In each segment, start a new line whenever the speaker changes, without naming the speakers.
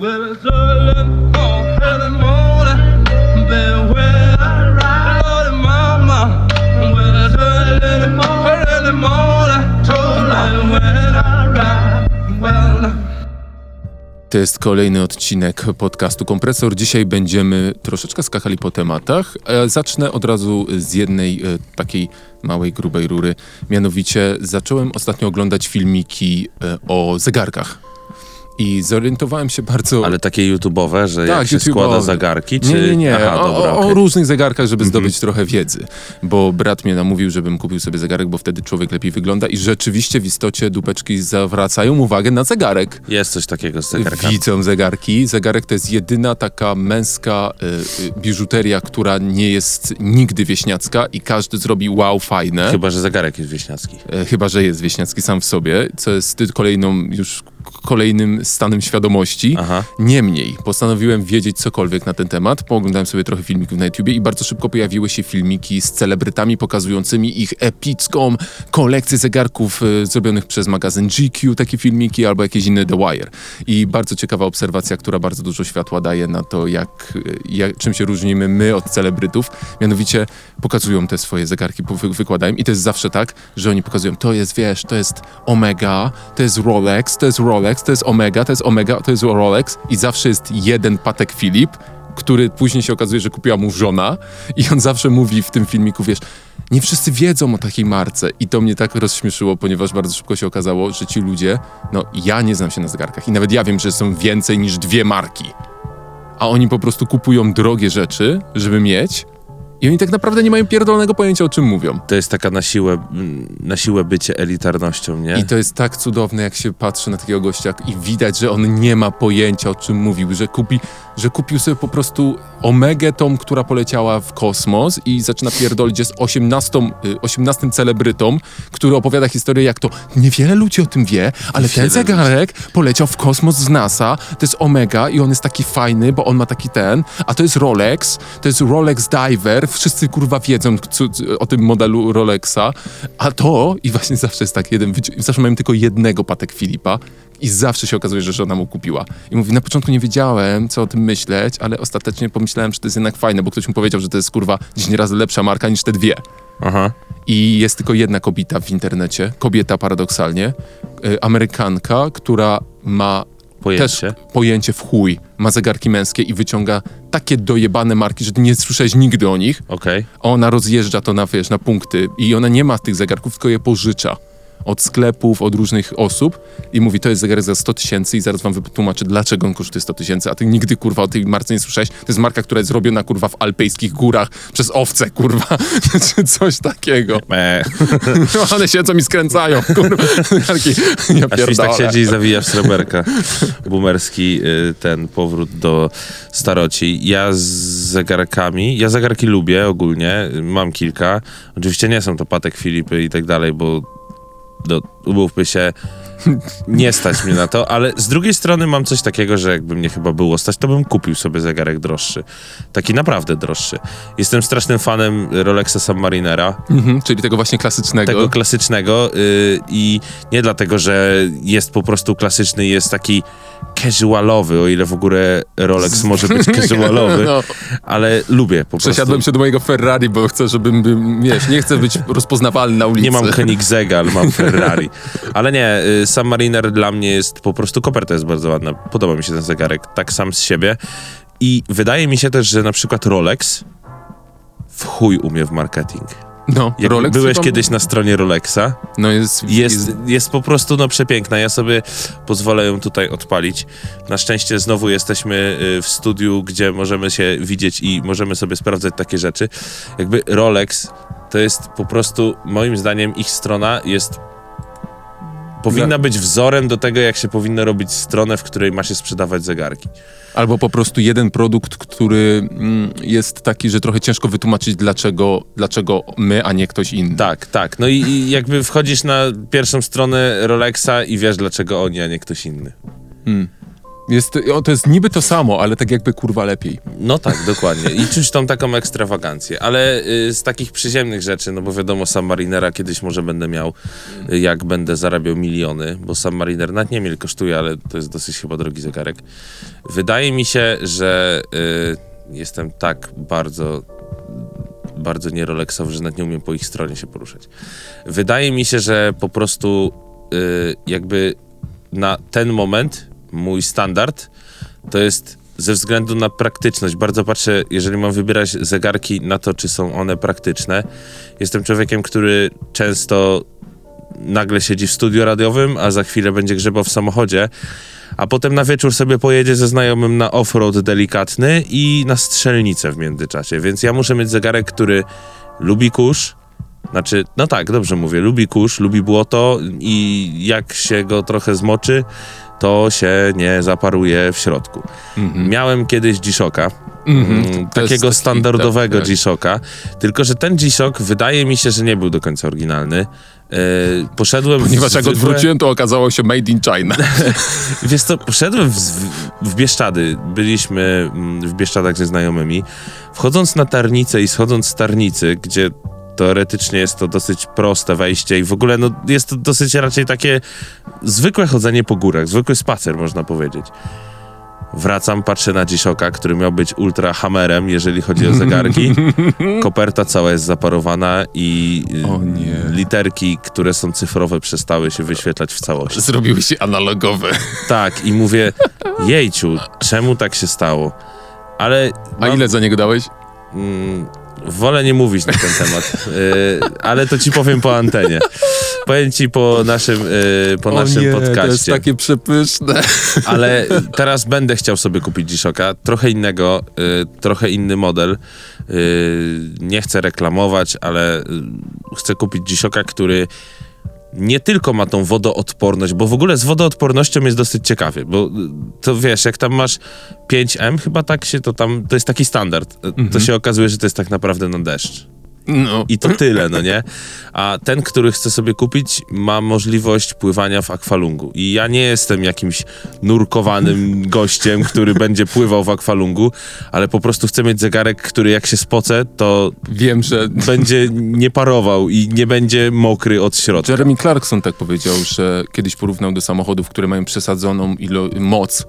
I I
To jest kolejny odcinek podcastu Kompresor. Dzisiaj będziemy troszeczkę skakali po tematach. Zacznę od razu z jednej e, takiej małej, grubej rury. Mianowicie zacząłem ostatnio oglądać filmiki e, o zegarkach. I zorientowałem się bardzo...
Ale takie YouTube'owe, że
Tak,
jak się składa zegarki, czy...
Nie, nie, nie.
Aha,
o,
dobra,
o, o
okej.
różnych zegarkach, żeby zdobyć trochę wiedzy. Bo brat mnie namówił, żebym kupił sobie zegarek, bo wtedy człowiek lepiej wygląda. I rzeczywiście w istocie dupeczki zwracają uwagę na zegarek.
Jest coś takiego z zegarkami.
Widzą zegarki. Zegarek to jest jedyna taka męska y, y, biżuteria, która nie jest nigdy wieśniacka i każdy zrobi wow, fajne.
Chyba, że zegarek jest wieśniacki.
E, Chyba, że jest wieśniacki sam w sobie, co jest kolejną już kolejnym stanem świadomości.
Aha.
Niemniej, postanowiłem wiedzieć cokolwiek na ten temat. Pooglądałem sobie trochę filmików na YouTubie i bardzo szybko pojawiły się filmiki z celebrytami pokazującymi ich epicką kolekcję zegarków e, zrobionych przez magazyn GQ, takie filmiki, albo jakieś inne The Wire. I bardzo ciekawa obserwacja, która bardzo dużo światła daje na to, jak, e, jak, czym się różnimy my od celebrytów. Mianowicie pokazują te swoje zegarki, wy, wykładają i to jest zawsze tak, że oni pokazują, to jest, wiesz, to jest Omega, to jest Rolex, to jest Rolex, to jest Omega, to jest Omega, to jest Rolex i zawsze jest jeden Patek Filip, który później się okazuje, że kupiła mu żona i on zawsze mówi w tym filmiku, wiesz, nie wszyscy wiedzą o takiej marce i to mnie tak rozśmieszyło, ponieważ bardzo szybko się okazało, że ci ludzie, no ja nie znam się na zegarkach i nawet ja wiem, że są więcej niż dwie marki, a oni po prostu kupują drogie rzeczy, żeby mieć i oni tak naprawdę nie mają pierdolonego pojęcia, o czym mówią.
To jest taka na siłę, na siłę bycie elitarnością, nie?
I to jest tak cudowne, jak się patrzy na takiego gościa i widać, że on nie ma pojęcia, o czym mówił, że, kupi, że kupił sobie po prostu Omegę tą, która poleciała w kosmos i zaczyna pierdolić z 18, y, 18 celebrytą, który opowiada historię, jak to niewiele ludzi o tym wie, ale ten zegarek poleciał w kosmos z NASA, to jest Omega i on jest taki fajny, bo on ma taki ten, a to jest Rolex, to jest Rolex Diver, wszyscy kurwa wiedzą o tym modelu Rolexa, a to, i właśnie zawsze jest tak, jeden, zawsze mają tylko jednego Patek Filipa i zawsze się okazuje, że żona mu kupiła. I mówi, na początku nie wiedziałem, co o tym myśleć, ale ostatecznie pomyślałem, że to jest jednak fajne, bo ktoś mu powiedział, że to jest kurwa 10 razy lepsza marka niż te dwie.
Aha.
I jest tylko jedna kobieta w internecie, kobieta paradoksalnie, y, Amerykanka, która ma
Pojęcie.
też pojęcie w chuj, ma zegarki męskie i wyciąga takie dojebane marki, że ty nie słyszałeś nigdy o nich.
Okej.
A Ona rozjeżdża to na, wiesz, na punkty i ona nie ma tych zegarków, tylko je pożycza od sklepów, od różnych osób i mówi, to jest zegarek za 100 tysięcy i zaraz wam wytłumaczę, dlaczego on kosztuje 100 tysięcy, a ty nigdy, kurwa, o tej marce nie słyszałeś. To jest marka, która jest zrobiona, kurwa, w alpejskich górach przez owce, kurwa, czy coś takiego.
Eee.
No, one siedzą i skręcają, kurwa. Ja
tak siedzi i zawija w sreberka. Boomerski y, ten powrót do staroci. Ja z zegarkami, ja zegarki lubię ogólnie, mam kilka. Oczywiście nie są to Patek Filipy i tak dalej, bo do, umówmy się, nie stać mnie na to, ale z drugiej strony mam coś takiego, że jakby mnie chyba było stać, to bym kupił sobie zegarek droższy. Taki naprawdę droższy. Jestem strasznym fanem Rolexa Submarinera,
Mhm, czyli tego właśnie klasycznego.
tego klasycznego y, i nie dlatego, że jest po prostu klasyczny jest taki casualowy, o ile w ogóle Rolex może być casualowy,
No.
ale lubię po
Przesiadłem
prostu.
się do mojego Ferrari, bo chcę, żebym, bym, wiesz, nie chcę być rozpoznawalny na ulicy.
Nie mam Koenigsegga, ale mam Ferrari. Ale nie, y, Submariner dla mnie jest po prostu, koperta jest bardzo ładna. Podoba mi się ten zegarek, tak sam z siebie. I wydaje mi się też, że na przykład Rolex w chuj umie w marketing.
No,
Jak
Rolex
byłeś kiedyś na stronie Rolexa,
No jest,
Jest, jest po prostu no, przepiękna. Ja sobie pozwolę ją tutaj odpalić. Na szczęście znowu jesteśmy y, w studiu, gdzie możemy się widzieć i możemy sobie sprawdzać takie rzeczy. Jakby Rolex to jest po prostu, moim zdaniem, ich strona jest. Powinna być wzorem do tego, jak się powinno robić stronę, w której ma się sprzedawać zegarki.
Albo po prostu jeden produkt, który mm, jest taki, że trochę ciężko wytłumaczyć, dlaczego, dlaczego my, a nie ktoś inny.
Tak, tak. No i, i jakby wchodzisz na pierwszą stronę Rolexa i wiesz, dlaczego oni, a nie ktoś inny.
Hmm. Jest, to jest niby to samo, ale tak jakby kurwa lepiej.
No tak, dokładnie. I czuć tą taką ekstrawagancję. Ale y, z takich przyziemnych rzeczy, no bo wiadomo, Submarinera kiedyś może będę miał, y, jak będę zarabiał miliony, bo Submariner nawet nie mil kosztuje, ale to jest dosyć chyba drogi zegarek. Wydaje mi się, że y, jestem tak bardzo bardzo nie Rolexowy, że nawet nie umiem po ich stronie się poruszać. Wydaje mi się, że po prostu y, jakby na ten moment mój standard to jest ze względu na praktyczność. Bardzo patrzę, jeżeli mam wybierać zegarki na to, czy są one praktyczne. Jestem człowiekiem, który często nagle siedzi w studiu radiowym, a za chwilę będzie grzebał w samochodzie, a potem na wieczór sobie pojedzie ze znajomym na offroad delikatny i na strzelnicę w międzyczasie. Więc ja muszę mieć zegarek, który lubi kurz, znaczy, no tak, dobrze mówię, lubi kurz, lubi błoto i jak się go trochę zmoczy, to się nie zaparuje w środku. Miałem kiedyś G-Shocka,
Mhm,
mm, takiego
taki-
standardowego
tak, tak.
Tylko że ten G-Shock wydaje mi się, że nie był do końca oryginalny. E, poszedłem
Ponieważ jak
zwykłe-
odwróciłem, to okazało się made in China.
Wiesz co, poszedłem w, w Bieszczady. Byliśmy mm, w Bieszczadach ze znajomymi. Wchodząc na Tarnicę i schodząc z Tarnicy, gdzie teoretycznie jest to dosyć proste wejście i w ogóle no, jest to dosyć raczej takie zwykłe chodzenie po górach, zwykły spacer można powiedzieć. Wracam, patrzę na G-Shocka, który miał być ultra hammerem, jeżeli chodzi o zegarki. Koperta cała jest zaparowana i y, literki, które są cyfrowe, przestały się wyświetlać w całości.
Zrobiły się analogowe.
Tak, i mówię, jejciu, czemu tak się stało? Ale.
A ile za niego dałeś?
Mm, wolę nie mówić na ten temat, y, ale to ci powiem po antenie. Powiem ci po naszym, y, po naszym
to jest
podcaście.
takie przepyszne.
Ale teraz będę chciał sobie kupić G-Shocka, trochę innego, y, trochę inny model. Y, nie chcę reklamować, ale chcę kupić G-Shocka, który nie tylko ma tą wodoodporność, bo w ogóle z wodoodpornością jest dosyć ciekawie, bo y, to wiesz, jak tam masz 5M, chyba tak się to tam, to jest taki standard. Y, To się okazuje, że to jest tak naprawdę na deszcz.
No.
I to tyle, no nie? A ten, który chcę sobie kupić, ma możliwość pływania w akwalungu. I ja nie jestem jakimś nurkowanym gościem, który będzie pływał w akwalungu, ale po prostu chcę mieć zegarek, który jak się spocę, to
Wiem, że
będzie nie parował i nie będzie mokry od środka.
Jeremy Clarkson tak powiedział, że kiedyś porównał do samochodów, które mają przesadzoną ilo- moc,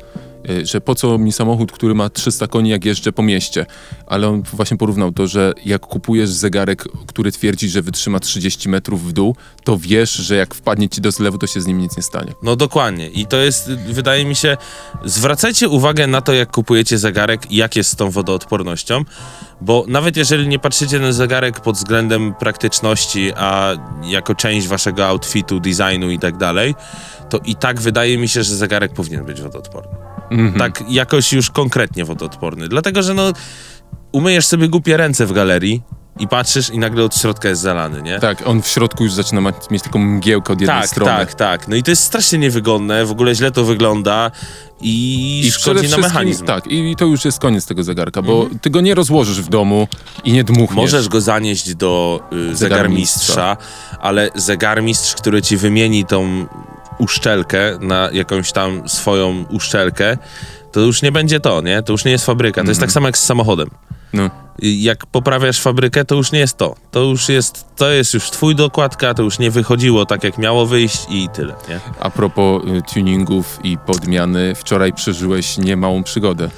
że po co mi samochód, który ma 300 koni, jak jeżdżę po mieście. Ale on właśnie porównał to, że jak kupujesz zegarek, który twierdzi, że wytrzyma 30 metrów w dół, to wiesz, że jak wpadnie ci do zlewu, to się z nim nic nie stanie.
No dokładnie. I to jest, wydaje mi się, zwracajcie uwagę na to, jak kupujecie zegarek i jak jest z tą wodoodpornością, bo nawet jeżeli nie patrzycie na zegarek pod względem praktyczności, a jako część waszego outfitu, designu i tak dalej, to i tak wydaje mi się, że zegarek powinien być wodoodporny. Tak jakoś już konkretnie wodoodporny. Dlatego, że no, umyjesz sobie głupie ręce w galerii i patrzysz i nagle od środka jest zalany, nie?
Tak, on w środku już zaczyna ma- mieć taką mgiełkę od jednej
Tak,
strony.
tak, tak. No i to jest strasznie niewygodne, w ogóle źle to wygląda i,
I
szkodzi na mechanizm.
Tak, i to już jest koniec tego zegarka, bo ty go nie rozłożysz w domu i nie dmuchniesz.
Możesz go zanieść do y, zegarmistrza, ale zegarmistrz, który ci wymieni tą uszczelkę na jakąś tam swoją uszczelkę, to już nie będzie to, nie? To już nie jest fabryka. To jest tak samo jak z samochodem.
No.
Jak poprawiasz fabrykę, to już nie jest to. To już jest, to jest już twój dokładka, to już nie wychodziło tak, jak miało wyjść i tyle, nie?
A propos y, tuningów i podmiany, wczoraj przeżyłeś niemałą przygodę.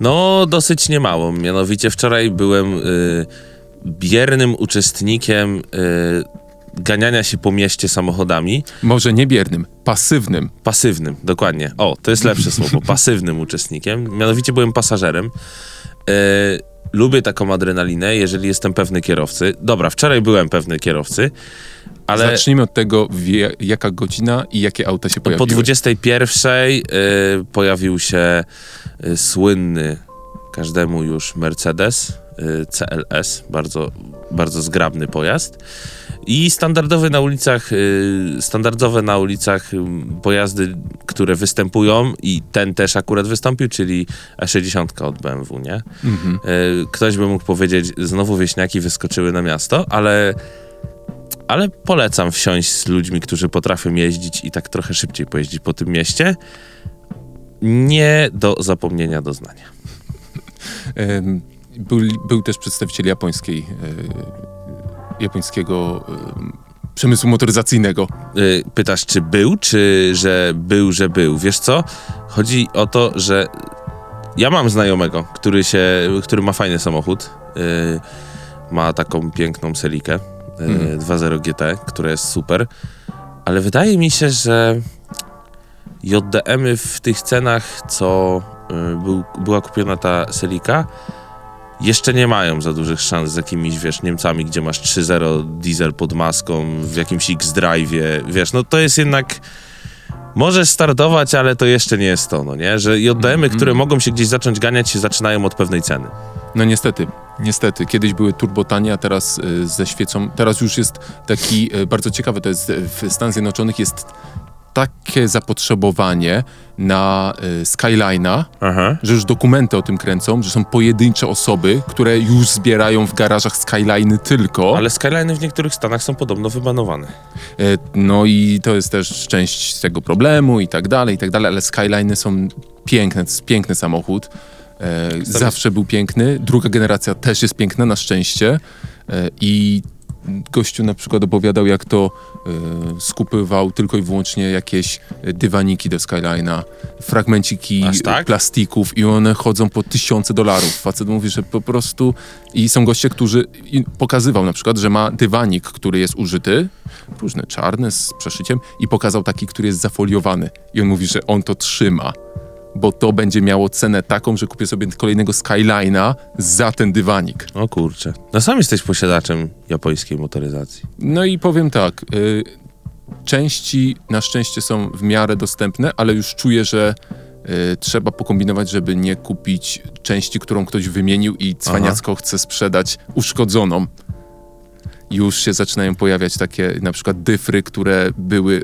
No, dosyć niemałą. Mianowicie wczoraj byłem y, biernym uczestnikiem y, ganiania się po mieście samochodami.
Może nie biernym, pasywnym.
Pasywnym, dokładnie. O, to jest lepsze słowo. Pasywnym uczestnikiem. Mianowicie byłem pasażerem. Y, lubię taką adrenalinę, jeżeli jestem pewny kierowcy. Dobra, wczoraj byłem pewny kierowcy, ale...
Zacznijmy od tego, wie, jaka godzina i jakie auta się
Po
pojawiły.
21 y, pojawił się y, słynny każdemu już Mercedes y, CLS, bardzo, bardzo zgrabny pojazd. I standardowy na ulicach, y, standardowe na ulicach y, pojazdy, które występują i ten też akurat wystąpił, czyli E60 od BMW, nie?
Mhm.
Y, Ktoś by mógł powiedzieć, znowu wieśniaki wyskoczyły na miasto, ale, ale polecam wsiąść z ludźmi, którzy potrafią jeździć i tak trochę szybciej pojeździć po tym mieście. nie do zapomnienia doznania.
Był, był też przedstawiciel japońskiej, e, japońskiego em, przemysłu motoryzacyjnego.
Y, Pytasz, czy był, czy że był, że był? Wiesz co? Chodzi o to, że ja mam znajomego, który się, który ma fajny samochód. y, ma taką piękną Selikę y,
Mhm.
2.0 GT, która jest super. Ale wydaje mi się, że JDM-y w tych cenach, co był, była kupiona ta Selika, jeszcze nie mają za dużych szans z jakimiś, wiesz, Niemcami, gdzie masz 3.0 diesel pod maską, w jakimś X-Drive'ie, wiesz, no to jest jednak... Może startować, ale to jeszcze nie jest to, no nie? Że JDM-y, które mogą się gdzieś zacząć ganiać, się zaczynają od pewnej ceny.
No niestety, niestety. Kiedyś były turbotanie, a teraz y, ze świecą. Teraz już jest taki y, bardzo ciekawy, to jest y, w Stanach Zjednoczonych jest takie zapotrzebowanie na y, Skyline'a,
Aha.
że już dokumenty o tym kręcą, że są pojedyncze osoby, które już zbierają w garażach Skyline'y tylko.
Ale Skyline'y w niektórych stanach są podobno wybanowane.
E, No i to jest też część tego problemu i tak dalej, i tak dalej, ale Skyline'y są piękne, to jest piękny samochód. E, zawsze był piękny. Druga generacja też jest piękna, na szczęście. E, I gościu na przykład opowiadał, jak to e, skupywał tylko i wyłącznie jakieś e, dywaniki do Skyline'a, fragmenciki
tak?
plastików i one chodzą po tysiące dolarów. Facet mówi, że po prostu... I są goście, którzy... Pokazywał na przykład, że ma dywanik, który jest użyty, różne czarne z przeszyciem i pokazał taki, który jest zafoliowany. I on mówi, że on to trzyma, bo to będzie miało cenę taką, że kupię sobie kolejnego Skyline'a za ten dywanik.
O kurczę. No sam jesteś posiadaczem japońskiej motoryzacji.
No i powiem tak, y, części na szczęście są w miarę dostępne, ale już czuję, że y, trzeba pokombinować, żeby nie kupić części, którą ktoś wymienił i cwaniacko chce sprzedać uszkodzoną. Już się zaczynają pojawiać takie na przykład dyfry, które były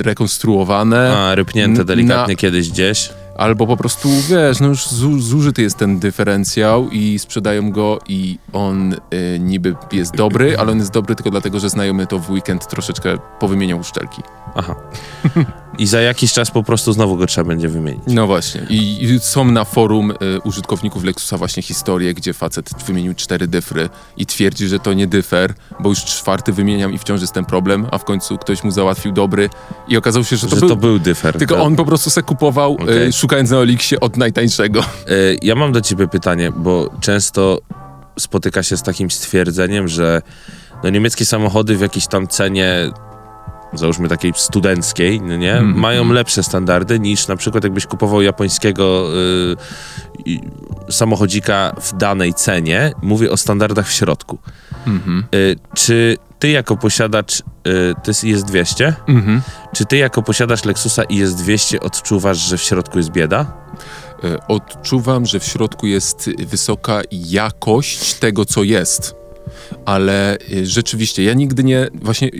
rekonstruowane.
A, rypnięte delikatnie
na-
kiedyś gdzieś.
Albo po prostu, wiesz, no już zu, zużyty jest ten dyferencjał i sprzedają go i on y, niby jest dobry, ale on jest dobry tylko dlatego, że znajomy to w weekend troszeczkę powymieniał uszczelki.
Aha. I za jakiś czas po prostu znowu go trzeba będzie wymienić.
No właśnie. I, i są na forum y, użytkowników Lexusa właśnie historie, gdzie facet wymienił cztery dyfry i twierdzi, że to nie dyfer, bo już czwarty wymieniam i wciąż jest ten problem, a w końcu ktoś mu załatwił dobry i okazało się, że to,
Że
był...
to był dyfer.
Tylko
To-
on po prostu se kupował,
Okej.
y, szukając na Oliksie od najtańszego.
E, Ja mam do ciebie pytanie, bo często spotyka się z takim stwierdzeniem, że no niemieckie samochody w jakiejś tam cenie, załóżmy takiej studenckiej, no nie,
Mhm.
mają lepsze standardy niż na przykład jakbyś kupował japońskiego y, samochodzika w danej cenie. Mówię o standardach w środku.
Mhm.
Y, Czy ty jako posiadacz, y, to jest IS-200,
Mhm.
czy ty jako posiadacz Lexusa IS-200 odczuwasz, że w środku jest bieda?
E, Odczuwam, że w środku jest wysoka jakość tego, co jest. Ale e, rzeczywiście, ja nigdy nie, właśnie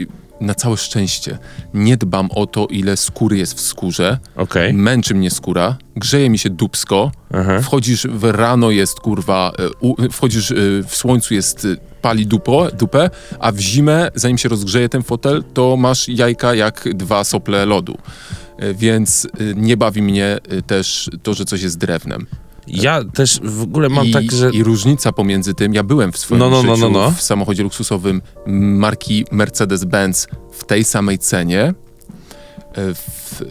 na całe szczęście, nie dbam o to, ile skóry jest w skórze.
Okej.
Męczy mnie skóra, grzeje mi się dupsko.
Aha.
Wchodzisz w rano jest kurwa, e, u, wchodzisz e, w słońcu jest e, pali dupo, dupę, a w zimę, zanim się rozgrzeje ten fotel, to masz jajka jak dwa sople lodu. Więc nie bawi mnie też to, że coś jest drewnem.
Ja też w ogóle mam
I,
tak, że...
I różnica pomiędzy tym, ja byłem w swoim
No, no, no,
życiu
no, no.
w samochodzie luksusowym marki Mercedes-Benz w tej samej cenie, w, e,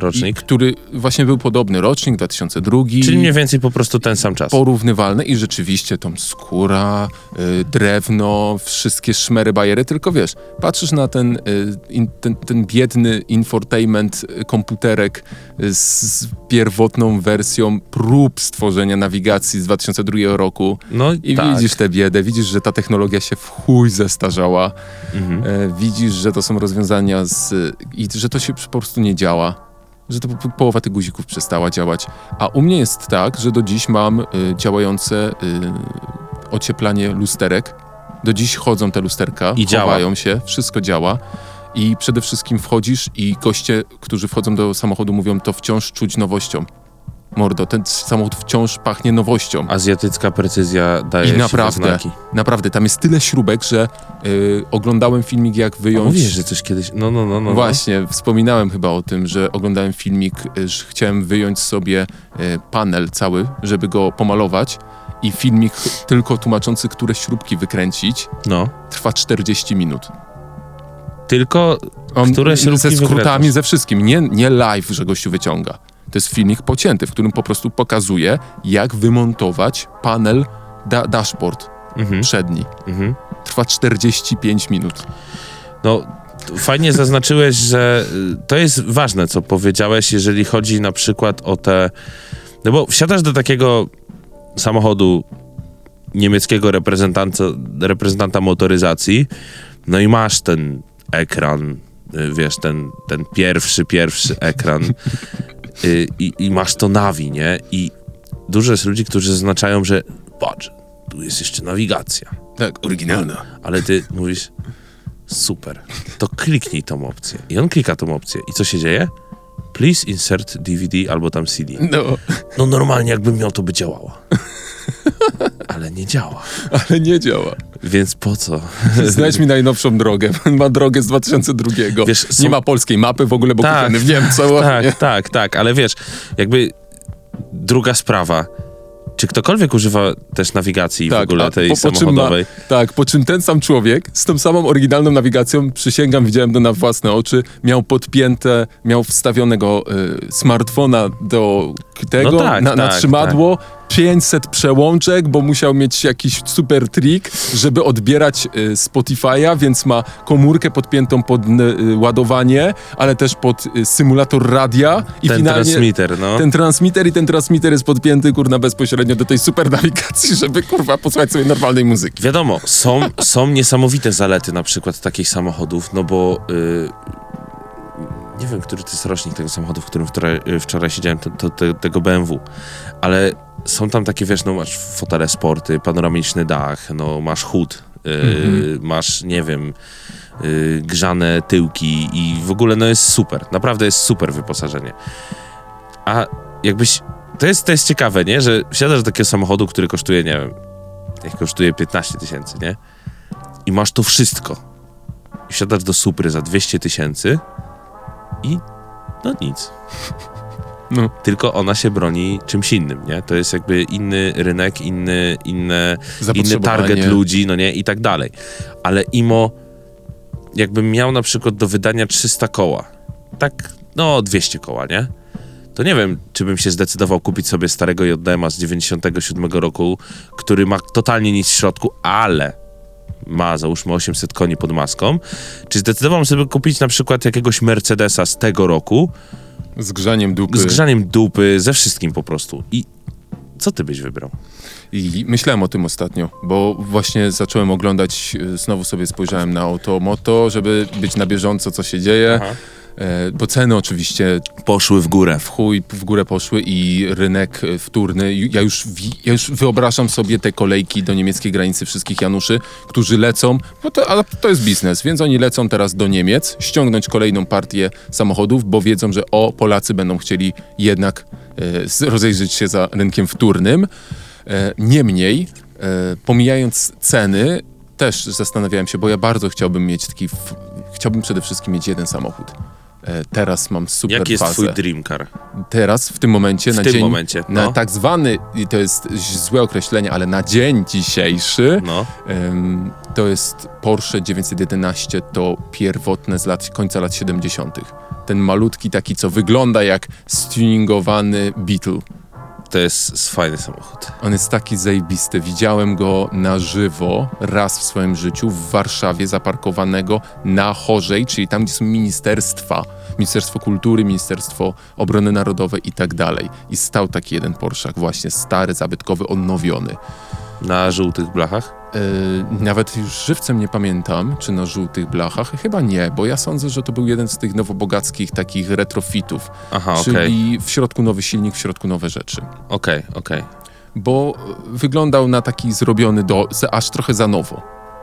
Rocznik.
i, który właśnie był podobny, rocznik 2002.
Czyli mniej więcej po prostu ten sam czas.
porównywalne i rzeczywiście tam skóra, y, drewno, wszystkie szmery, bajery, tylko wiesz, patrzysz na ten, y, ten, ten biedny infotainment y, komputerek y, z, pierwotną wersją prób stworzenia nawigacji z 2002 roku
No
i
tak.
widzisz tę biedę, widzisz, że ta technologia się w chuj zestarzała,
Mhm.
e, widzisz, że to są rozwiązania z, i że to się po prostu nie działa. Że to po- połowa tych guzików przestała działać. A u mnie jest tak, że do dziś mam y, działające y, ocieplanie lusterek. Do dziś chodzą te lusterka,
I działa.
chowają się, wszystko działa. I przede wszystkim wchodzisz i goście, którzy wchodzą do samochodu mówią, to wciąż czuć nowością. Mordo, ten samochód wciąż pachnie nowością.
Azjatycka precyzja daje
I
się
naprawdę, naprawdę, tam jest tyle śrubek, że y, oglądałem filmik, jak wyjąć...
Mówisz, że coś kiedyś... No, no, no, no.
Właśnie, wspominałem chyba o tym, że oglądałem filmik, że chciałem wyjąć sobie y, panel cały, żeby go pomalować i filmik tylko tłumaczący, które śrubki wykręcić,
No.
trwa 40 minut.
Tylko
On,
Które śrubki
Ze skrótami,
wykręcasz?
ze wszystkim. Nie, nie live, że gościu wyciąga. To jest filmik pocięty, w którym po prostu pokazuje, jak wymontować panel da dashboard
Mhm.
przedni.
Mhm.
Trwa 45 minut.
No, fajnie zaznaczyłeś, że y, to jest ważne, co powiedziałeś, jeżeli chodzi na przykład o te. No bo wsiadasz do takiego samochodu niemieckiego reprezentanta, reprezentanta motoryzacji, no i masz ten ekran, y, wiesz, ten, ten pierwszy, pierwszy ekran i, i masz to nawi, nie? I dużo jest ludzi, którzy zaznaczają, że patrz, tu jest jeszcze nawigacja
Tak, oryginalna.
ale ty mówisz, super, to kliknij tą opcję. I on klika tą opcję. I co się dzieje? Please insert DVD albo tam CD.
No,
No normalnie jakbym miał, to by działała. Ale nie działa.
ale nie działa.
Więc po co?
Znajdź mi najnowszą drogę. Ma drogę z 2002.
Wiesz, są-
Nie ma polskiej mapy w ogóle, bo
Tak.
kupiony w Niemczech. nie?
Tak, tak, tak, ale wiesz, jakby druga sprawa. Czy ktokolwiek używa też nawigacji w ogóle tej
po- po
samochodowej?
Ma, tak, po czym ten sam człowiek z tą samą oryginalną nawigacją, przysięgam, widziałem to na własne oczy, miał podpięte, miał wstawionego y, smartfona do tego,
No tak,
na, na
tak,
trzymadło, 500 przełączek, bo musiał mieć jakiś super trik, żeby odbierać y, Spotify'a, więc ma komórkę podpiętą pod y, ładowanie, ale też pod y, symulator radia i
Ten
finalnie
transmitter, no.
ten transmitter i ten transmitter jest podpięty, kurna, bezpośrednio do tej super nawigacji, żeby, kurwa, posłuchać sobie normalnej muzyki.
Wiadomo, są, są niesamowite zalety na przykład takich samochodów, no bo nie wiem, który to jest rocznik tego samochodu, w którym wczoraj, wczoraj siedziałem, to, to, te, tego BMW, ale są tam takie, wiesz, no masz fotele sporty, panoramiczny dach, no masz chód, y, masz, nie wiem, y, grzane tyłki i w ogóle no jest super, naprawdę jest super wyposażenie. A jakbyś, to jest, to jest ciekawe, nie, że wsiadasz do takiego samochodu, który kosztuje, nie wiem, jak kosztuje 15 tysięcy, nie? I masz to wszystko. I wsiadasz do Supry za 200 tysięcy i no nic.
No.
Tylko ona się broni czymś innym, nie? To jest jakby inny rynek, inny, inne, inny target ludzi, no nie? I tak dalej. Ale imo, jakbym miał na przykład do wydania 300 koła, tak, no 200 koła, nie? To nie wiem, czy bym się zdecydował kupić sobie starego JDM-a z 97 roku, który ma totalnie nic w środku, ale ma załóżmy 800 koni pod maską. Czy zdecydowałem sobie kupić na przykład jakiegoś Mercedesa z tego roku,
Z grzaniem dupy.
z grzaniem dupy, ze wszystkim po prostu. I co ty byś wybrał?
I myślałem o tym ostatnio, bo właśnie zacząłem oglądać, y, znowu sobie spojrzałem na Automoto, żeby być na bieżąco, co się dzieje.
Aha.
E, bo ceny oczywiście
Poszły w górę.
w chuj w górę poszły i rynek e, wtórny. Ja już, ja już wyobrażam sobie te kolejki do niemieckiej granicy wszystkich Januszy, którzy lecą, no to, ale to jest biznes, więc oni lecą teraz do Niemiec, ściągnąć kolejną partię samochodów, bo wiedzą, że o, Polacy będą chcieli jednak e, rozejrzeć się za rynkiem wtórnym. E, niemniej, e, pomijając ceny, też zastanawiałem się, bo ja bardzo chciałbym mieć taki, chciałbym przede wszystkim mieć jeden samochód. E, teraz mam super
Jaki jest
fazę
twój dream car?
teraz, w tym momencie,
W
na
tym
dzień,
momencie,
na
no.
tak zwany, i to jest złe określenie, ale na dzień dzisiejszy,
No.
em, to jest Porsche 911, to pierwotne z lat, końca lat 70. Ten malutki taki, co wygląda jak stuningowany Beetle.
To jest fajny samochód.
On jest taki zajebisty. Widziałem go na żywo raz w swoim życiu w Warszawie zaparkowanego na Chorzej, czyli tam, gdzie są ministerstwa. Ministerstwo Kultury, Ministerstwo Obrony Narodowej i tak dalej. I stał taki jeden Porsche, właśnie stary, zabytkowy, odnowiony.
Na żółtych blachach?
Yy, nawet już żywcem nie pamiętam, czy na żółtych blachach. Chyba nie, bo ja sądzę, że to był jeden z tych nowobogackich takich retrofitów.
Aha, okej.
czyli w środku nowy silnik, w środku nowe rzeczy.
Okej, okej.
bo wyglądał na taki zrobiony do, aż trochę za nowo.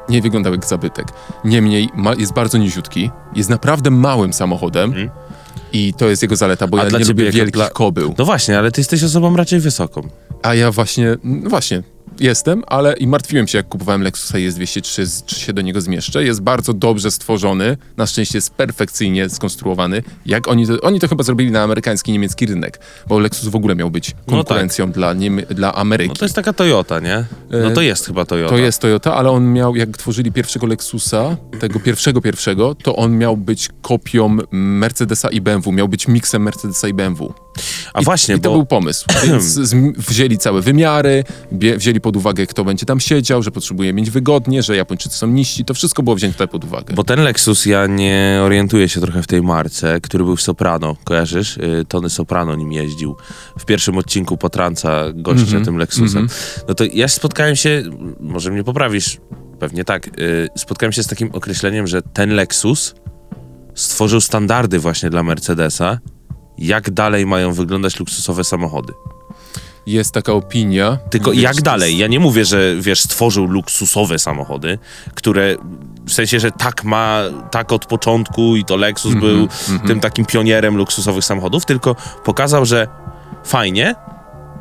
Nie wyglądał jak zabytek. Niemniej ma, jest bardzo niziutki, jest naprawdę małym samochodem.
Mhm.
I to jest jego zaleta, bo
A
ja
dla
nie lubię wielkich
dla-
kobył.
No właśnie, ale ty jesteś osobą raczej wysoką.
A ja właśnie, no właśnie, jestem, ale i martwiłem się, jak kupowałem Lexusa ES203, z- czy się do niego zmieszczę. Jest bardzo dobrze stworzony, na szczęście jest perfekcyjnie skonstruowany. Jak oni to, oni to chyba zrobili na amerykański, niemiecki rynek, bo Lexus w ogóle miał być konkurencją dla, Niemy, dla Ameryki.
No to jest taka Toyota, nie? No to
E,
jest chyba Toyota.
To jest Toyota, ale on miał, jak tworzyli pierwszego Lexusa, tego pierwszego pierwszego, to on miał być kopią Mercedesa i BMW, miał być miksem Mercedesa i BMW.
A właśnie,
I to
bo
był pomysł. Wzięli całe wymiary, wzięli pod uwagę, kto będzie tam siedział, że potrzebuje mieć wygodnie, że Japończycy są niści. To wszystko było wzięte pod uwagę.
Bo ten Lexus, ja nie orientuję się trochę w tej marce, który był w Soprano, kojarzysz? Y, Tony Soprano nim jeździł. W pierwszym odcinku Potranca gościa
Mhm,
tym Lexusem. No to ja spotkałem się, może mnie poprawisz, pewnie tak, y, spotkałem się z takim określeniem, że ten Lexus stworzył standardy właśnie dla Mercedesa, jak dalej mają wyglądać luksusowe samochody.
Jest taka opinia.
Tylko
Wiesz,
jak dalej? Ja nie mówię, że wiesz, stworzył luksusowe samochody, które w sensie, że tak ma, tak od początku i to Lexus
Mhm,
był tym takim pionierem luksusowych samochodów, tylko pokazał, że fajnie,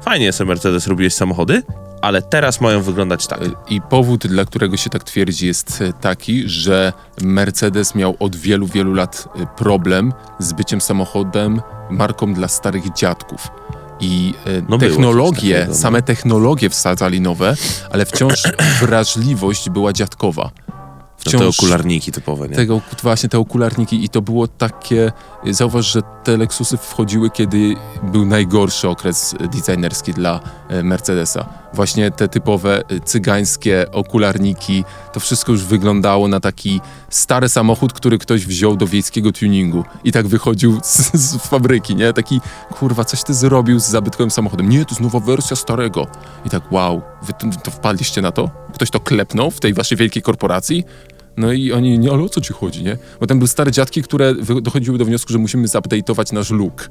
fajnie sobie Mercedes robiłeś samochody, ale teraz mają wyglądać tak.
I powód, dla którego się tak twierdzi, jest e, taki, że Mercedes miał od wielu, wielu lat e, problem z byciem samochodem, marką dla starych dziadków. I e,
No
technologie,
takiego, no.
same technologie wsadzali nowe, ale wciąż wrażliwość była dziadkowa.
No te okularniki typowe, nie?
tego, właśnie te okularniki i to było takie, zauważ, że te Lexusy wchodziły, kiedy był najgorszy okres e, designerski dla e, Mercedesa. Właśnie te typowe e, cygańskie okularniki, to wszystko już wyglądało na taki stary samochód, który ktoś wziął do wiejskiego tuningu i tak wychodził z, z fabryki, nie? Taki, kurwa, coś ty zrobił z zabytkowym samochodem. Nie, to jest nowa wersja starego. I tak, wow, wy to wpadliście na to? Ktoś to klepnął w tej waszej wielkiej korporacji? No i oni, nie, ale o co ci chodzi, nie? Bo tam były stare dziadki, które dochodziły do wniosku, że musimy zupdate'ować nasz look.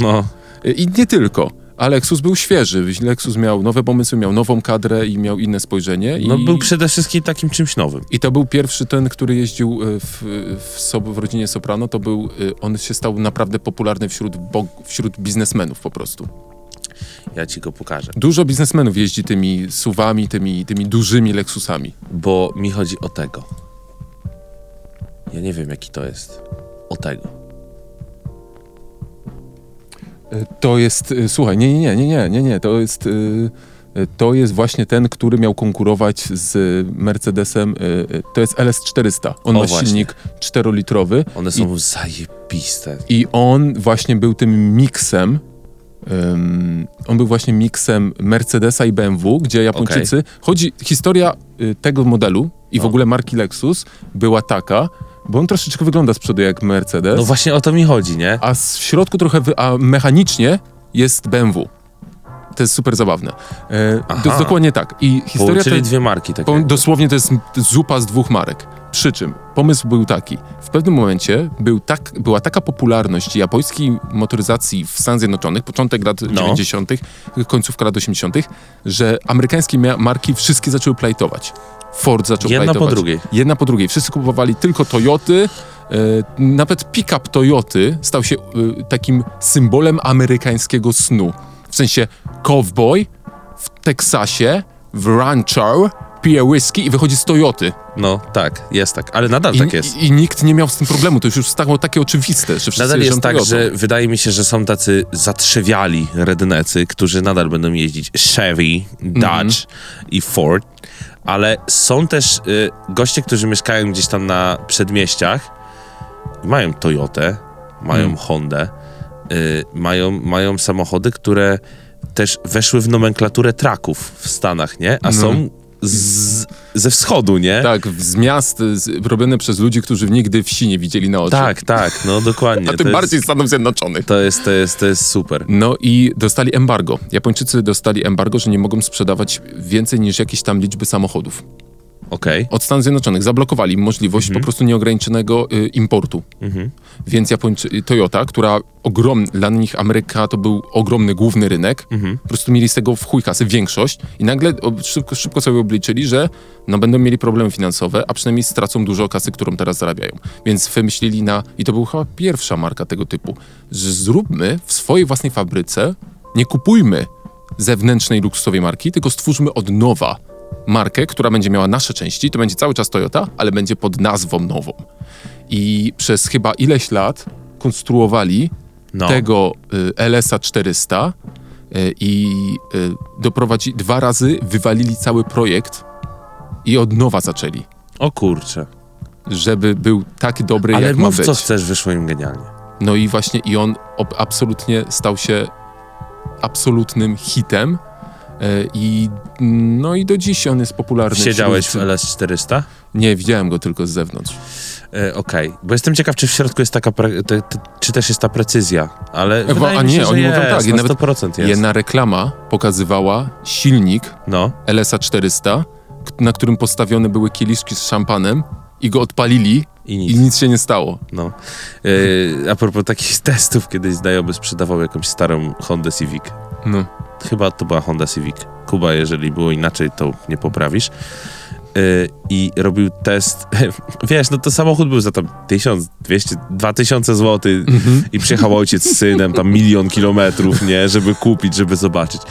No,
I nie tylko. A Lexus był świeży. Lexus miał nowe pomysły, miał nową kadrę i miał inne spojrzenie.
no
I,
był przede wszystkim takim czymś nowym.
I to był pierwszy ten, który jeździł e, w, w, w rodzinie Soprano. To był, e, on się stał naprawdę popularny wśród, wśród biznesmenów po prostu.
Ja ci go pokażę.
Dużo biznesmenów jeździ tymi suwami, tymi, tymi dużymi Lexusami.
Bo mi chodzi o tego. Ja nie wiem, jaki to jest. O tego.
E, To jest, e, słuchaj, nie, nie, nie, nie, nie, nie, to jest, e, to jest właśnie ten, który miał konkurować z Mercedesem, to jest LS400. On
O,
ma
właśnie.
silnik 4-litrowy
One są zajebiste.
i on właśnie był tym miksem, em, on był właśnie miksem Mercedesa i BMW, gdzie Japończycy, chodzi, historia y, tego modelu i w
No.
ogóle marki Lexus była taka, bo on troszeczkę wygląda z przodu jak Mercedes,
No właśnie o to mi chodzi, nie?
a w środku trochę, wy, a mechanicznie jest BMW. To jest super zabawne. E, to jest dokładnie tak. I historia tej,
dwie marki takie.
po, dosłownie to jest zupa z dwóch marek. Przy czym pomysł był taki. W pewnym momencie był tak, była taka popularność japońskiej motoryzacji w Stanach Zjednoczonych, początek lat
No.
90., końcówka lat 80., że amerykańskie marki wszystkie zaczęły plajtować. Ford zaczął
Jedna po drugiej.
Jedna po drugiej. Wszyscy kupowali tylko Toyoty. E, nawet pick-up Toyoty stał się e, takim symbolem amerykańskiego snu. W sensie cowboy w Teksasie, w rancho, pije whisky i wychodzi z Toyoty.
No tak, jest tak. Ale nadal
I,
tak jest.
I, I nikt nie miał z tym problemu. To już stało takie oczywiste, że wszyscy
Nadal jest tak, że wydaje mi się, że są tacy zatrzewiali rednecy, którzy nadal będą jeździć Chevy, Dodge
Mhm.
i Ford, ale są też y, goście, którzy mieszkają gdzieś tam na przedmieściach i mają Toyotę, mają
Mm.
Hondę, y, mają, mają samochody, które też weszły w nomenklaturę traków w Stanach, nie? A
No.
są z, ze wschodu, nie?
Tak, z miast z, robione przez ludzi, którzy nigdy wsi nie widzieli na oczy.
tak, tak, no dokładnie.
A
To
tym
jest-
bardziej Stanów Zjednoczonych.
To jest, to jest, to jest super.
No i dostali embargo. Japończycy dostali embargo, że nie mogą sprzedawać więcej niż jakieś tam liczby samochodów.
Okej.
od Stanów Zjednoczonych. Zablokowali możliwość
Mhm.
po prostu nieograniczonego y, importu. Więc Japończy, y, Toyota, która ogromny, dla nich Ameryka to był ogromny, główny rynek,
Mhm.
po prostu mieli z tego w chuj kasy większość i nagle szybko, szybko sobie obliczyli, że no, będą mieli problemy finansowe, a przynajmniej stracą dużo kasy, którą teraz zarabiają. Więc wymyślili na, i to była chyba pierwsza marka tego typu, że zróbmy w swojej własnej fabryce, nie kupujmy zewnętrznej luksusowej marki, tylko stwórzmy od nowa markę, która będzie miała nasze części, to będzie cały czas Toyota, ale będzie pod nazwą nową. I przez chyba ileś lat konstruowali
No.
tego y, LS-a 400 y, i y, doprowadzi dwa razy wywalili cały projekt i od nowa zaczęli,
O kurczę.
żeby był tak dobry,
Ale
jak ma
mów
być.
co chcesz, wyszło im genialnie.
No i właśnie i on absolutnie stał się absolutnym hitem i no i do dziś on jest popularny.
Siedziałeś w
wśród-
LS400?
Nie, widziałem go tylko z zewnątrz.
E, Okej, bo jestem ciekaw, czy w środku jest taka, pre- czy też jest ta precyzja, ale
Bo-
wydaje
a
się,
nie,
że
oni
jest,
mówią tak,
na
i nawet
100% jest.
Jedna reklama pokazywała silnik
No,
LS-a 400, k- na którym postawione były kieliszki z szampanem i go odpalili
i nic.
i nic się nie stało.
No. E, a propos takich testów, kiedyś znajomy sprzedawał jakąś starą Honda Civic.
No.
Chyba to była Honda Civic. Kuba, jeżeli było inaczej, to nie poprawisz. E, I robił test. Wiesz, no to samochód był za tam 1200, 2000 zł i przyjechał ojciec z synem tam milion kilometrów, nie, żeby kupić, żeby zobaczyć.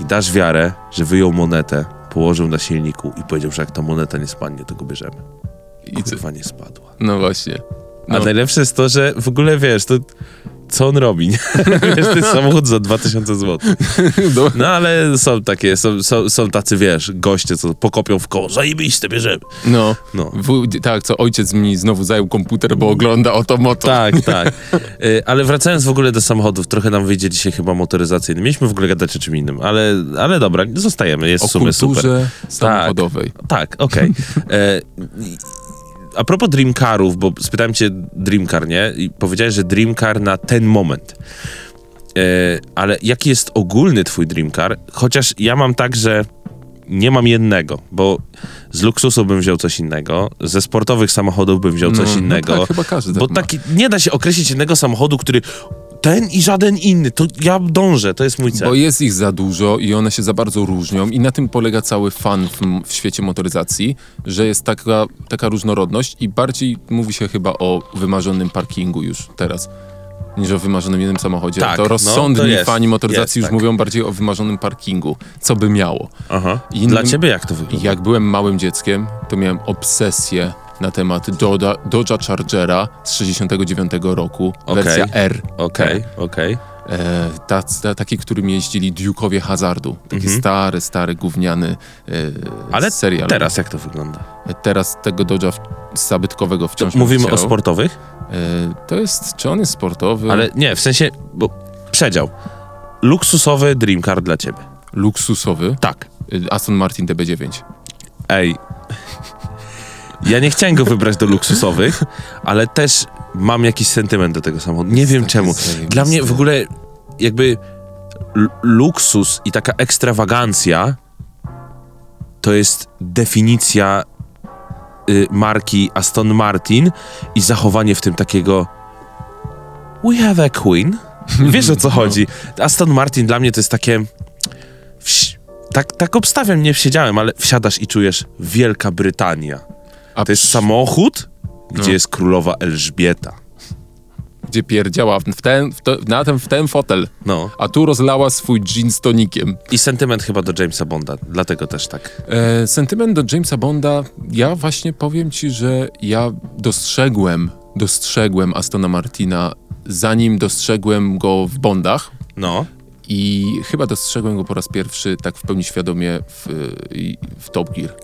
I dasz wiarę, że wyjął monetę, położył na silniku i powiedział, że jak ta moneta nie spadnie, to go bierzemy.
I?
Kurwa nie spadła.
No właśnie.
A
No.
najlepsze jest to, że w ogóle wiesz, to co on robi? wiesz, to jest samochód za 2000 zł.
No.
Ale są takie, są, są, są tacy, wiesz, goście, co pokopią w koło, zajebiste, bierzemy.
No.
No.
W, tak, co ojciec mi znowu zajął komputer, bo ogląda oto moto.
Tak, tak. Y, ale wracając w ogóle do samochodów, trochę nam wyjdzie dzisiaj chyba motoryzacyjny. Mieliśmy w ogóle gadać o czym innym, ale, ale dobra, zostajemy, jest
O
w sumie super.
kulturze samochodowej.
Tak, okej. E, i- A propos Dreamcarów, bo spytałem cię Dreamcar, nie? I powiedziałeś, że Dreamcar na ten moment. E, ale jaki jest ogólny twój Dreamcar? Chociaż ja mam tak, że nie mam jednego, bo z luksusu bym wziął coś innego, ze sportowych samochodów bym wziął coś
No, no
innego.
tak, chyba każdy tak
bo
ma.
taki, nie da się określić jednego samochodu, który ten i żaden inny, to ja dążę, to jest mój cel.
Bo jest ich za dużo i one się za bardzo różnią i na tym polega cały fan w, w świecie motoryzacji, że jest taka, taka różnorodność i bardziej mówi się chyba o wymarzonym parkingu już teraz niż o wymarzonym jednym samochodzie.
Tak,
to
no,
rozsądni
to jest,
fani motoryzacji
jest,
już
tak.
mówią bardziej o wymarzonym parkingu, co by miało.
Aha.
Innym-
Dla ciebie jak to wygląda?
Jak byłem małym dzieckiem, to miałem obsesję na temat Dodge'a Chargera z 69 roku,
Okej.
wersja R.
Okej, okej.
E, ta, ta, taki, którym jeździli Duke'owie Hazardu. Taki stary, stary, gówniany e,
Ale
serial.
teraz jak to wygląda?
Teraz tego Dodge'a zabytkowego wciąż bym
Mówimy
chciał.
o sportowych,
E, to jest, czy on jest sportowy?
ale nie, w sensie, bo przedział. Luksusowy dream car dla ciebie.
Luksusowy.
Tak.
E, Aston Martin DB9.
Ej. Ja nie chciałem go wybrać do luksusowych, ale też mam jakiś sentyment do tego samochodu. Nie wiem czemu. Dla mnie w ogóle jakby luksus i taka ekstrawagancja to jest definicja y, marki Aston Martin i zachowanie w tym takiego we have a queen. Wiesz o co chodzi? Aston Martin dla mnie to jest takie tak, tak obstawiam, nie wsiedziałem, ale wsiadasz i czujesz Wielka Brytania.
A
To jest samochód, gdzie
No.
jest królowa Elżbieta.
Gdzie pierdziała w ten, w na ten, w ten fotel.
No.
A tu rozlała swój gin z tonikiem.
I sentyment chyba do Jamesa Bonda, dlatego też tak.
E, sentyment do Jamesa Bonda, ja właśnie powiem ci, że ja dostrzegłem, dostrzegłem Astona Martina, zanim dostrzegłem go w Bondach
No.
i chyba dostrzegłem go po raz pierwszy tak w pełni świadomie w, w Top Gear.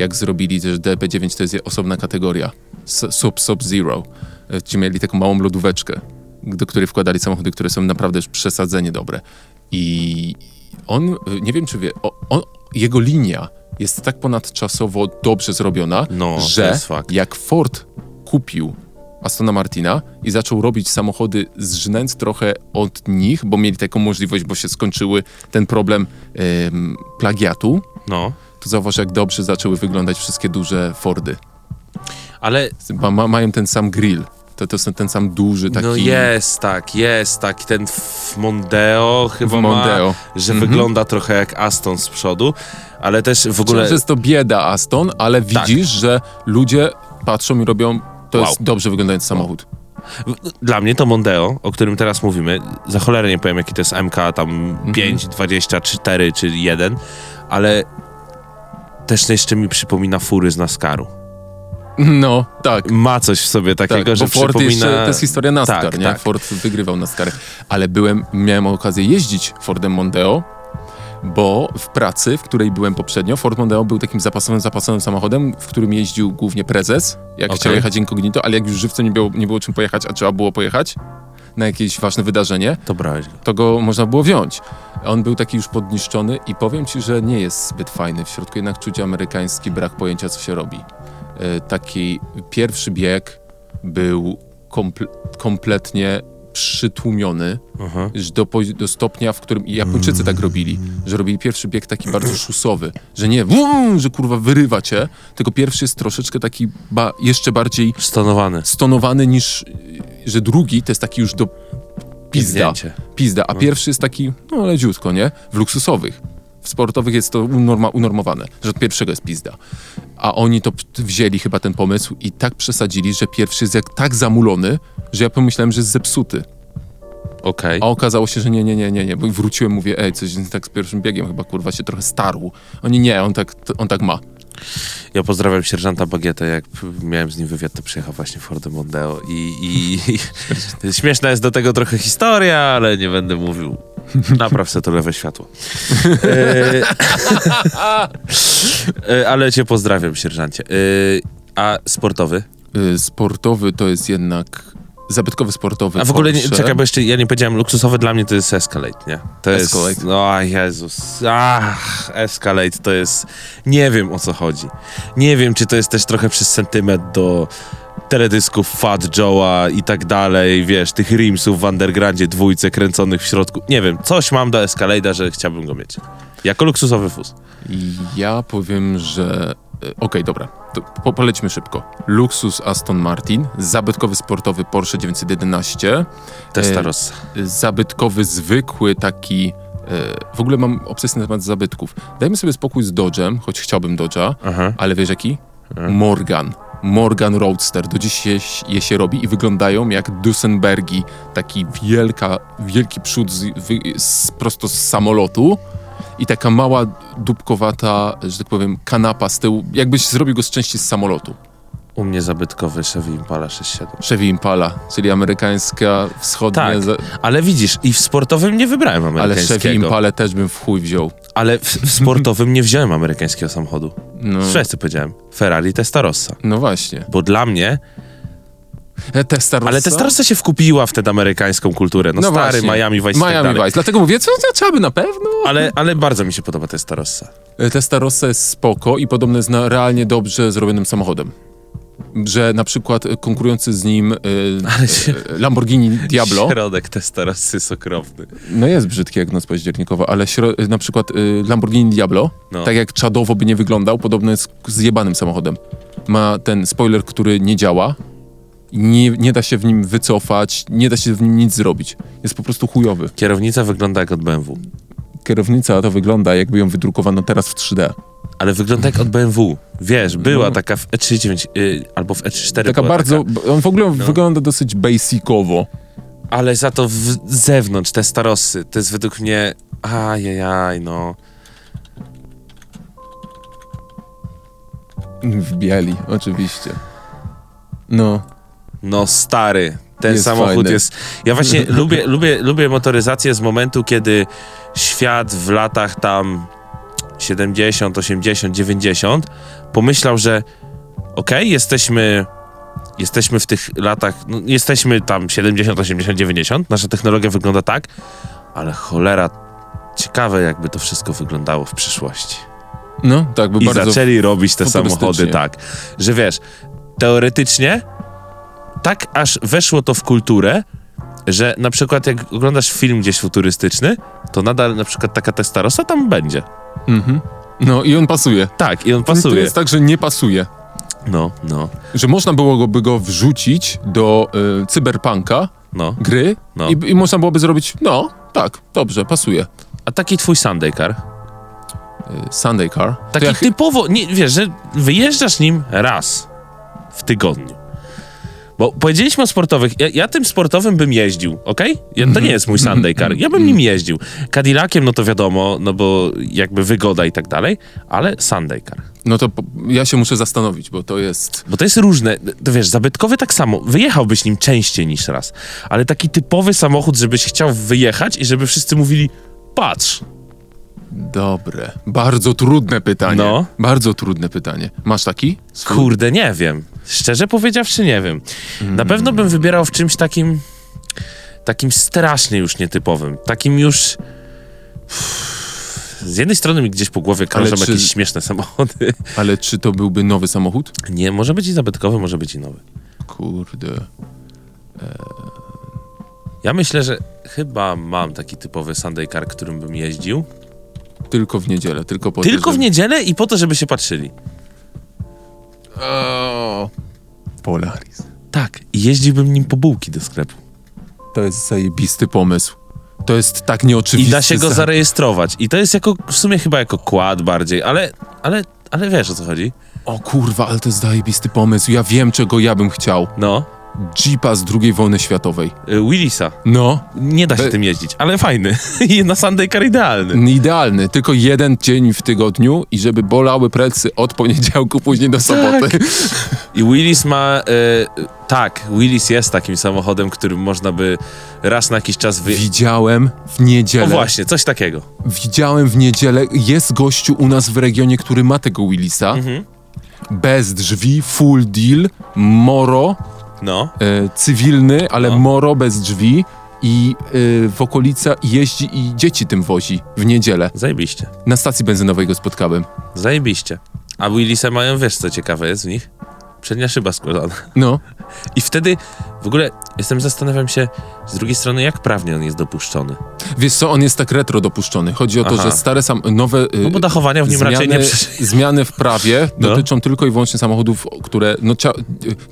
Jak zrobili, że DB9 to jest osobna kategoria, S- Sub Sub Zero, e, gdzie mieli taką małą lodóweczkę, do której wkładali samochody, które są naprawdę już przesadzenie dobre. I on, y, nie wiem czy wie, on, jego linia jest tak ponadczasowo dobrze zrobiona,
No,
że jak Ford kupił Astona Martina i zaczął robić samochody zżynając trochę od nich, bo mieli taką możliwość, bo się skończyły ten problem em, plagiatu,
No.
To zauważ, jak dobrze zaczęły wyglądać wszystkie duże Fordy.
Ale
Ma, ma, mają ten sam grill. To, to jest ten sam duży taki...
no jest tak, jest tak. Ten w Mondeo chyba
W Mondeo.
ma, że
Mhm.
wygląda trochę jak Aston z przodu, ale też w ogóle...
Że jest to bieda Aston, ale widzisz, że ludzie patrzą i robią... To
Wow.
jest dobrze wyglądający samochód.
Dla mnie to Mondeo, o którym teraz mówimy, za cholerę nie powiem jaki to jest MK, tam
Mhm.
5, 20, 4 czy 1, ale też jeszcze mi przypomina fury z NASCARu.
No, tak.
Ma coś w sobie takiego,
tak,
że
Ford
przypomina...
jeszcze, to jest historia NASCAR,
Tak,
nie?
tak.
Ford wygrywał NASCAR. Ale byłem, miałem okazję jeździć Fordem Mondeo, bo w pracy, w której byłem poprzednio, Ford Mondeo był takim zapasowym, zapasowym samochodem, w którym jeździł głównie prezes, jak
Okej.
chciał jechać incognito, ale jak już żywcem nie było, nie było czym pojechać, a trzeba było pojechać na jakieś ważne wydarzenie,
To brałeś
to go można było wziąć. On był taki już podniszczony i powiem ci, że nie jest zbyt fajny. W środku jednak czuć amerykański brak pojęcia, co się robi. E, Taki pierwszy bieg był komple kompletnie przytłumiony,
Aha.
do, do stopnia, w którym i Japończycy tak robili, że robili pierwszy bieg taki bardzo szusowy, że nie, wum, że kurwa wyrywa cię, tylko pierwszy jest troszeczkę taki ba jeszcze bardziej
Stonowany.
stonowany niż, że drugi to jest taki już do pizda, pizda, a pierwszy jest taki, no leciutko, nie? W luksusowych. W sportowych jest to unorma, unormowane, że od pierwszego jest pizda. A oni to wzięli chyba ten pomysł i tak przesadzili, że pierwszy jest jak tak zamulony, że ja pomyślałem, że jest zepsuty.
Okej.
A okazało się, że nie, nie, nie, nie, nie. Bo wróciłem, mówię, ej, coś tak z pierwszym biegiem, chyba kurwa się trochę starł. Oni nie, on tak, on tak ma.
Ja pozdrawiam sierżanta Bagietę, jak miałem z nim wywiad, to przyjechał właśnie Fordem Mondeo i, i, i śmieszna jest do tego trochę historia, ale nie będę mówił. Napraw se to lewe światło. E, e, ale cię pozdrawiam, sierżancie. E, a sportowy?
Y, Sportowy to jest jednak, zabytkowy sportowy
A w ogóle, nie, czekaj, bo jeszcze ja nie powiedziałem, luksusowy dla mnie to jest Escalade, nie? To
Escalade.
jest, no Jezus, ach, Escalade to jest, nie wiem o co chodzi. Nie wiem, czy to jest też trochę przez sentyment do teledysków Fat Joe'a i tak dalej, wiesz, tych rimsów w undergroundzie dwójce kręconych w środku. Nie wiem, coś mam do Escalade'a, że chciałbym go mieć. Jako luksusowy fus.
Ja powiem, że. E, Okej, dobra, to po, polećmy szybko. Luksus Aston Martin, zabytkowy sportowy Porsche 911,
Testarossa.
zabytkowy zwykły taki. e, W ogóle mam obsesję na temat zabytków. Dajmy sobie spokój z Dodge'em, choć chciałbym Dodge'a,
Aha.
ale wiesz jaki? Morgan. Morgan Roadster. Do dziś je, je się robi i wyglądają jak Duesenbergi. Taki wielka, wielki przód z, wy, z, prosto z samolotu i taka mała, dupkowata, że tak powiem, kanapa z tyłu. Jakbyś zrobił go z części z samolotu.
U mnie zabytkowy Chevy Impala 67.
Chevy Impala, czyli amerykańska, wschodnia...
Tak,
za-
ale widzisz, i w sportowym nie wybrałem
ale
amerykańskiego.
Chevy Impale też bym w chuj wziął.
Ale w, w sportowym nie wziąłem amerykańskiego samochodu.
No,
Słyszałeś, co powiedziałem? Ferrari Testarossa.
no właśnie.
Bo dla mnie...
E, Testarossa?
Ale Testarossa się wkupiła w tę amerykańską kulturę. No, stary,
właśnie.
Miami Vice tak
Miami
dalej.
Vice. Dlatego mówię, co, co trzeba by na pewno?
Ale, ale bardzo mi się podoba Testarossa.
E, Testarossa jest spoko i podobno jest na realnie dobrze zrobionym samochodem. Że na przykład konkurujący z nim e,
się-
Lamborghini Diablo,
Środek Testarossy jest okropny.
no jest brzydki jak noc październikowa, ale śro- na przykład e, Lamborghini Diablo,
No.
tak jak czadowo by nie wyglądał, podobno jest zjebanym samochodem. Ma ten spoiler, który nie działa, nie, nie da się w nim wycofać, nie da się w nim nic zrobić. Jest po prostu chujowy.
Kierownica wygląda jak od BMW.
Kierownica to wygląda jakby ją wydrukowano teraz w 3D.
Ale wygląda jak od BMW. Wiesz, była
No.
taka w E39 y, albo w E34
Taka bardzo, on w ogóle
No.
wygląda dosyć basicowo.
Ale za to w z zewnątrz te starosy, to jest według mnie. Ajajaj, no.
W bieli, oczywiście. No,
No stary, ten
Jest
samochód
fajny.
jest. Ja właśnie lubię, lubię, lubię motoryzację z momentu, kiedy świat w latach tam 70, 80, 90 pomyślał, że okej, jesteśmy. Jesteśmy w tych latach, no, jesteśmy tam 70, 80, 90, nasza technologia wygląda tak, ale cholera, ciekawe jakby to wszystko wyglądało w przyszłości.
no tak, by
I
bardzo...
zaczęli robić te samochody tak, że wiesz, teoretycznie tak aż weszło to w kulturę, że na przykład jak oglądasz film gdzieś futurystyczny, to nadal na przykład taka Testarossa tam będzie.
Mhm. No i on pasuje.
Tak, i on
To
pasuje.
jest tak, że nie pasuje.
No, no,
Że można byłoby go wrzucić do y, cyberpunka,
no.
gry
No.
i, i można byłoby zrobić, no, tak, dobrze, pasuje.
A taki twój Sunday car?
Y, Sunday Car. To
Taki
ja,
typowo, nie, wiesz, że wyjeżdżasz nim raz w tygodniu. Bo powiedzieliśmy o sportowych. Ja, ja tym sportowym bym jeździł, okej? Ja, to nie jest mój Sunday car. Ja bym nim jeździł. Cadillaciem, no to wiadomo, no bo jakby wygoda i tak dalej, ale Sunday car.
no to ja się muszę zastanowić, bo to jest...
Bo to jest różne. To wiesz, zabytkowy tak samo. Wyjechałbyś nim częściej niż raz. Ale taki typowy samochód, żebyś chciał wyjechać i żeby wszyscy mówili, patrz,
Dobre. Bardzo trudne pytanie.
No.
Bardzo trudne pytanie. Masz taki? Swój?
Kurde, nie wiem. Szczerze powiedziawszy, nie wiem. Na pewno bym wybierał w czymś takim. takim strasznie już nietypowym. Takim już. Z jednej strony mi gdzieś po głowie krążą
czy-
jakieś śmieszne samochody.
Ale czy to byłby nowy samochód?
Nie, może być i zabytkowy, może być i nowy.
Kurde.
Ja myślę, że chyba mam taki typowy Sunday car, którym bym jeździł.
Tylko w niedzielę, tylko po
Tylko w niedzielę i po to, żeby się patrzyli.
O, Polaris.
Tak, i jeździłbym nim po bułki do sklepu.
To jest zajebisty pomysł. To jest tak
I
nieoczywisty.
da się go
za-
zarejestrować. I to jest jako, w sumie chyba jako kład bardziej, ale, ale, ale wiesz o co chodzi.
O kurwa, ale to jest zajebisty pomysł. Ja wiem, czego ja bym chciał.
No,
Jeepa z II wojny światowej.
y, Willisa.
No,
Nie da się
Be-
tym jeździć, ale fajny. Na Sunday car idealny.
idealny. Tylko jeden dzień w tygodniu i żeby bolały plecy od poniedziałku później do soboty.
I Willis ma... Y, tak, Willis jest takim samochodem, którym można by raz na jakiś czas wy...
Widziałem w niedzielę.
O właśnie, coś takiego.
Widziałem w niedzielę. Jest gościu u nas w regionie, który ma tego Willisa.
Mhm.
Bez drzwi, full deal, moro,
No.
e, cywilny, ale
No.
moro bez drzwi. I e, w okolica jeździ i dzieci tym wozi w niedzielę.
Zajebiście.
Na stacji benzynowej go spotkałem.
Zajebiście. A Willise mają, wiesz co ciekawe jest w nich? Przednia szyba składana.
No,
I wtedy w ogóle jestem, zastanawiam się z drugiej strony, jak prawnie on jest dopuszczony.
wiesz co, on jest tak retro dopuszczony. Chodzi o to,
Aha.
że stare sam, nowe... e,
No bo dachowania w nim raczej nie.
Zmiany w prawie
No.
dotyczą tylko i wyłącznie samochodów, które no, cia,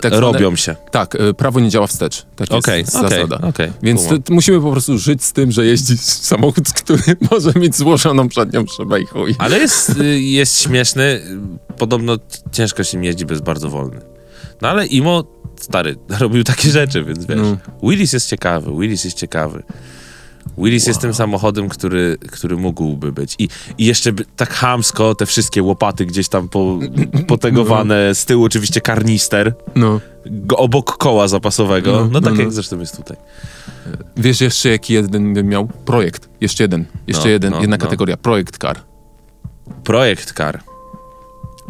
tak zwane-
Robią się.
Tak, e, prawo nie działa wstecz. Tak jest
Okej, okej,
zasada.
okej,
Więc to, musimy po prostu żyć z tym, że jeździ samochód, który może mieć złożoną przednią szybę i chuj.
Ale jest, y, jest śmieszny. Podobno ciężko się jeździ, bo jest bardzo wolny. No ale Imo, stary, robił takie rzeczy, więc wiesz.
No.
Willis jest ciekawy, Willis jest ciekawy. Willis jest tym samochodem, który, który mógłby być. I, I jeszcze by, tak chamsko te wszystkie łopaty gdzieś tam po, potegowane, z tyłu oczywiście karnister,
No.
obok koła zapasowego. No,
No,
tak
no,
jak
no.
zresztą jest tutaj.
Wiesz jeszcze jaki jeden bym miał? Projekt. Jeszcze jeden. Jeszcze
No,
jeden.
no,
jedna
no.
kategoria. Projekt car.
Projekt car.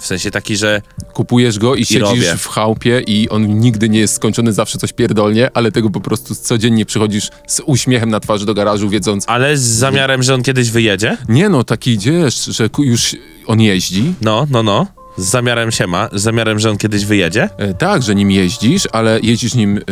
W sensie taki, że
Kupujesz go i siedzisz
robię.
w chałupie i on nigdy nie jest skończony, zawsze coś pierdolnie, ale tego po prostu codziennie przychodzisz z uśmiechem na twarzy do garażu, wiedząc,
ale z zamiarem, że on kiedyś wyjedzie.
nie no, taki idziesz, że już on jeździ,
No, no, no. Z zamiarem się ma, z zamiarem, że on kiedyś wyjedzie.
E, Tak, że nim jeździsz, ale jeździsz nim y,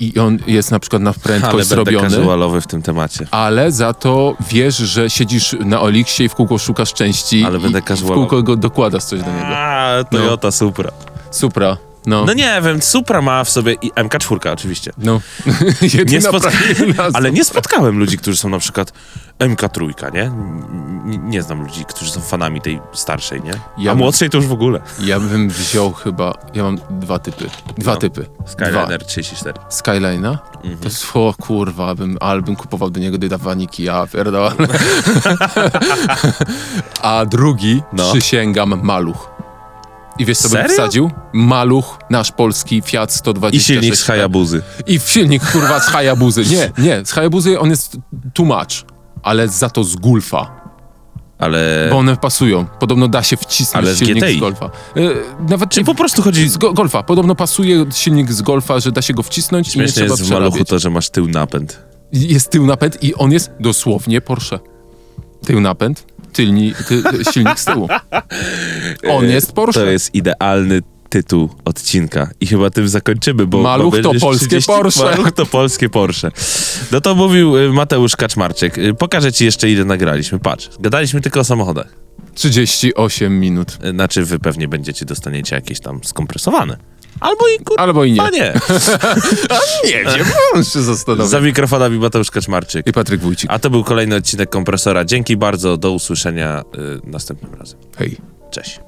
i on jest na przykład na
Ale
prędkość
będę
zrobiony,
casualowy w tym temacie.
ale za to wiesz, że siedzisz na Oliksie i w kółko szukasz części
Ale będę
i w kółko go dokładasz coś do niego.
A, Toyota Supra.
Supra, no.
No nie wiem, Supra ma w sobie i MK4 oczywiście.
No.
Nie
prawilna
Ale nie spotkałem ludzi, którzy są na przykład MK3, nie? N- Nie znam ludzi, którzy są fanami tej starszej, nie?
Ja
A
bym-
młodszej to już w ogóle.
Ja bym wziął chyba, ja mam dwa typy, dwa
No.
typy.
Skyliner 34.
Dwa. Skyline'a?
Mhm.
To jest, o kurwa, bym, ale bym kupował do niego dydawaniki, ja pierdolę. A drugi,
No.
przysięgam, maluch. I wiesz co bym
Serio?
wsadził? Maluch, nasz polski Fiat 126.
I silnik z Hayabuzy.
I w silnik, kurwa, z Hayabuzy. Nie, nie, z Hayabuzy on jest too much, ale za to z Gulfa.
Ale...
Bo one pasują. Podobno da się wcisnąć
Ale z
silnik
GTI.
z Golfa. E, nawet
Czy po prostu chodzi...
z go, Golfa. Podobno pasuje silnik z Golfa, że da się go wcisnąć i nie
Śmieszne
trzeba
jest w maluchu
przerabiać.
to, że masz tył napęd.
Jest tył napęd i on jest dosłownie Porsche. Tył napęd, tylni, ty, silnik z tyłu. On jest Porsche.
To jest idealny tytuł odcinka i chyba tym zakończymy, bo
Maluch to polskie Porsche.
Maluch to polskie Porsche. No to mówił y, Mateusz Kaczmarczyk. Y, Pokażę ci jeszcze ile nagraliśmy. Patrz, gadaliśmy tylko o samochodach.
38 minut.
Y, Znaczy, wy pewnie będziecie, dostaniecie jakieś tam skompresowane. Albo i kurwa
Albo i nie.
nie.
Nie wiem, on się zastanowi.
Za mikrofonami Mateusz Kaczmarczyk.
I Patryk Wójcik.
A to był kolejny odcinek kompresora. Dzięki bardzo, do usłyszenia y, następnym razem.
Hej.
Cześć.